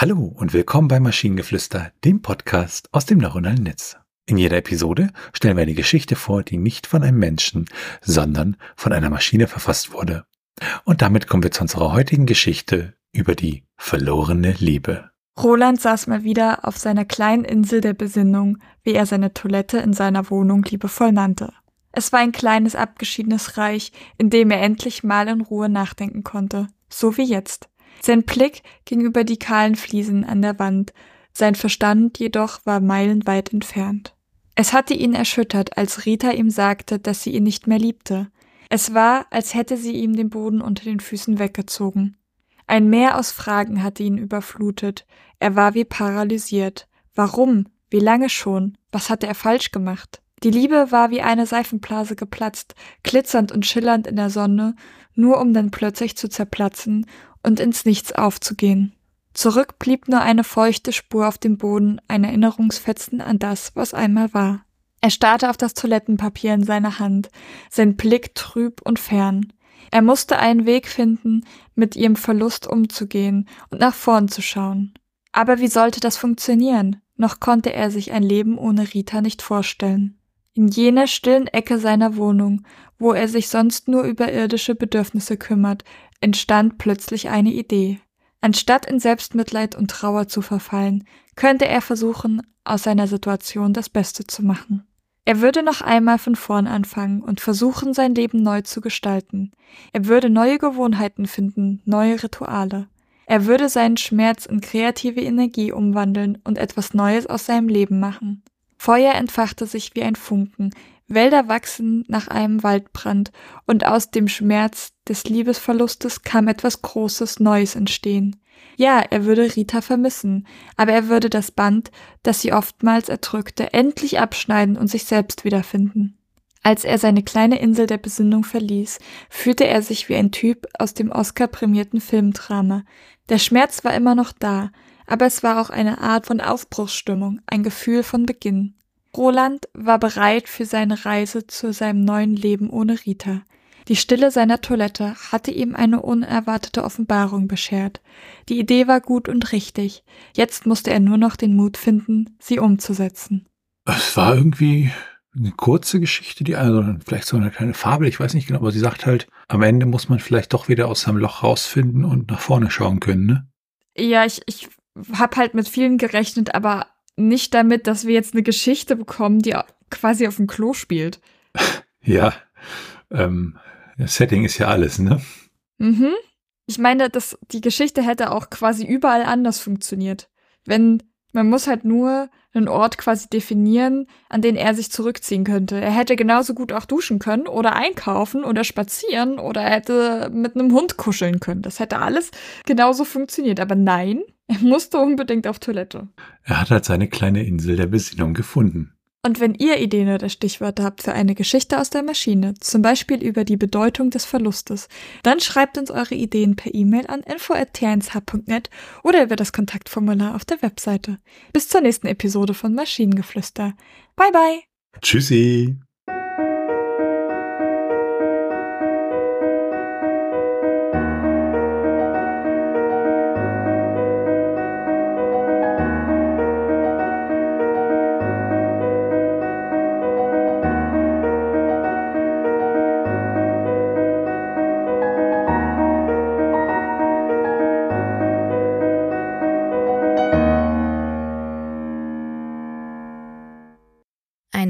Hallo und willkommen bei Maschinengeflüster, dem Podcast aus dem neuronalen Netz. In jeder Episode stellen wir eine Geschichte vor, die nicht von einem Menschen, sondern von einer Maschine verfasst wurde. Und damit kommen wir zu unserer heutigen Geschichte über die verlorene Liebe. Roland saß mal wieder auf seiner kleinen Insel der Besinnung, wie er seine Toilette in seiner Wohnung liebevoll nannte. Es war ein kleines abgeschiedenes Reich, in dem er endlich mal in Ruhe nachdenken konnte, so wie jetzt. Sein Blick ging über die kahlen Fliesen an der Wand, sein Verstand jedoch war meilenweit entfernt. Es hatte ihn erschüttert, als Rita ihm sagte, dass sie ihn nicht mehr liebte. Es war, als hätte sie ihm den Boden unter den Füßen weggezogen. Ein Meer aus Fragen hatte ihn überflutet. Er war wie paralysiert. Warum? Wie lange schon? Was hatte er falsch gemacht? Die Liebe war wie eine Seifenblase geplatzt, glitzernd und schillernd in der Sonne, nur um dann plötzlich zu zerplatzen und ins Nichts aufzugehen. Zurück blieb nur eine feuchte Spur auf dem Boden, ein Erinnerungsfetzen an das, was einmal war. Er starrte auf das Toilettenpapier in seiner Hand, sein Blick trüb und fern. Er musste einen Weg finden, mit ihrem Verlust umzugehen und nach vorn zu schauen. Aber wie sollte das funktionieren? Noch konnte er sich ein Leben ohne Rita nicht vorstellen. In jener stillen Ecke seiner Wohnung, wo er sich sonst nur über irdische Bedürfnisse kümmert, entstand plötzlich eine Idee. Anstatt in Selbstmitleid und Trauer zu verfallen, könnte er versuchen, aus seiner Situation das Beste zu machen. Er würde noch einmal von vorn anfangen und versuchen, sein Leben neu zu gestalten. Er würde neue Gewohnheiten finden, neue Rituale. Er würde seinen Schmerz in kreative Energie umwandeln und etwas Neues aus seinem Leben machen. Feuer entfachte sich wie ein Funken, Wälder wachsen nach einem Waldbrand, und aus dem Schmerz des Liebesverlustes kam etwas Großes Neues entstehen. Ja, er würde Rita vermissen, aber er würde das Band, das sie oftmals erdrückte, endlich abschneiden und sich selbst wiederfinden. Als er seine kleine Insel der Besinnung verließ, fühlte er sich wie ein Typ aus dem Oscar-prämierten Filmdrama. Der Schmerz war immer noch da, aber es war auch eine Art von Aufbruchsstimmung, ein Gefühl von Beginn. Roland war bereit für seine Reise zu seinem neuen Leben ohne Rita. Die Stille seiner Toilette hatte ihm eine unerwartete Offenbarung beschert. Die Idee war gut und richtig. Jetzt musste er nur noch den Mut finden, sie umzusetzen. Es war irgendwie eine kurze Geschichte, die also vielleicht so eine kleine Fabel, ich weiß nicht genau, aber sie sagt halt, am Ende muss man vielleicht doch wieder aus seinem Loch rausfinden und nach vorne schauen können, ne? Ja, ich, ich habe halt mit vielen gerechnet, aber nicht damit, dass wir jetzt eine Geschichte bekommen, die quasi auf dem Klo spielt. Ja, ähm, das Setting ist ja alles, ne? Mhm. Ich meine, dass die Geschichte hätte auch quasi überall anders funktioniert. Wenn man muss halt nur einen Ort quasi definieren, an den er sich zurückziehen könnte. Er hätte genauso gut auch duschen können oder einkaufen oder spazieren oder er hätte mit einem Hund kuscheln können. Das hätte alles genauso funktioniert. Aber nein, er musste unbedingt auf Toilette. Er hat halt seine kleine Insel der Besinnung gefunden. Und wenn ihr Ideen oder Stichwörter habt für eine Geschichte aus der Maschine, zum Beispiel über die Bedeutung des Verlustes, dann schreibt uns eure Ideen per E-Mail an info.tnsh.net oder über das Kontaktformular auf der Webseite. Bis zur nächsten Episode von Maschinengeflüster. Bye bye. Tschüssi.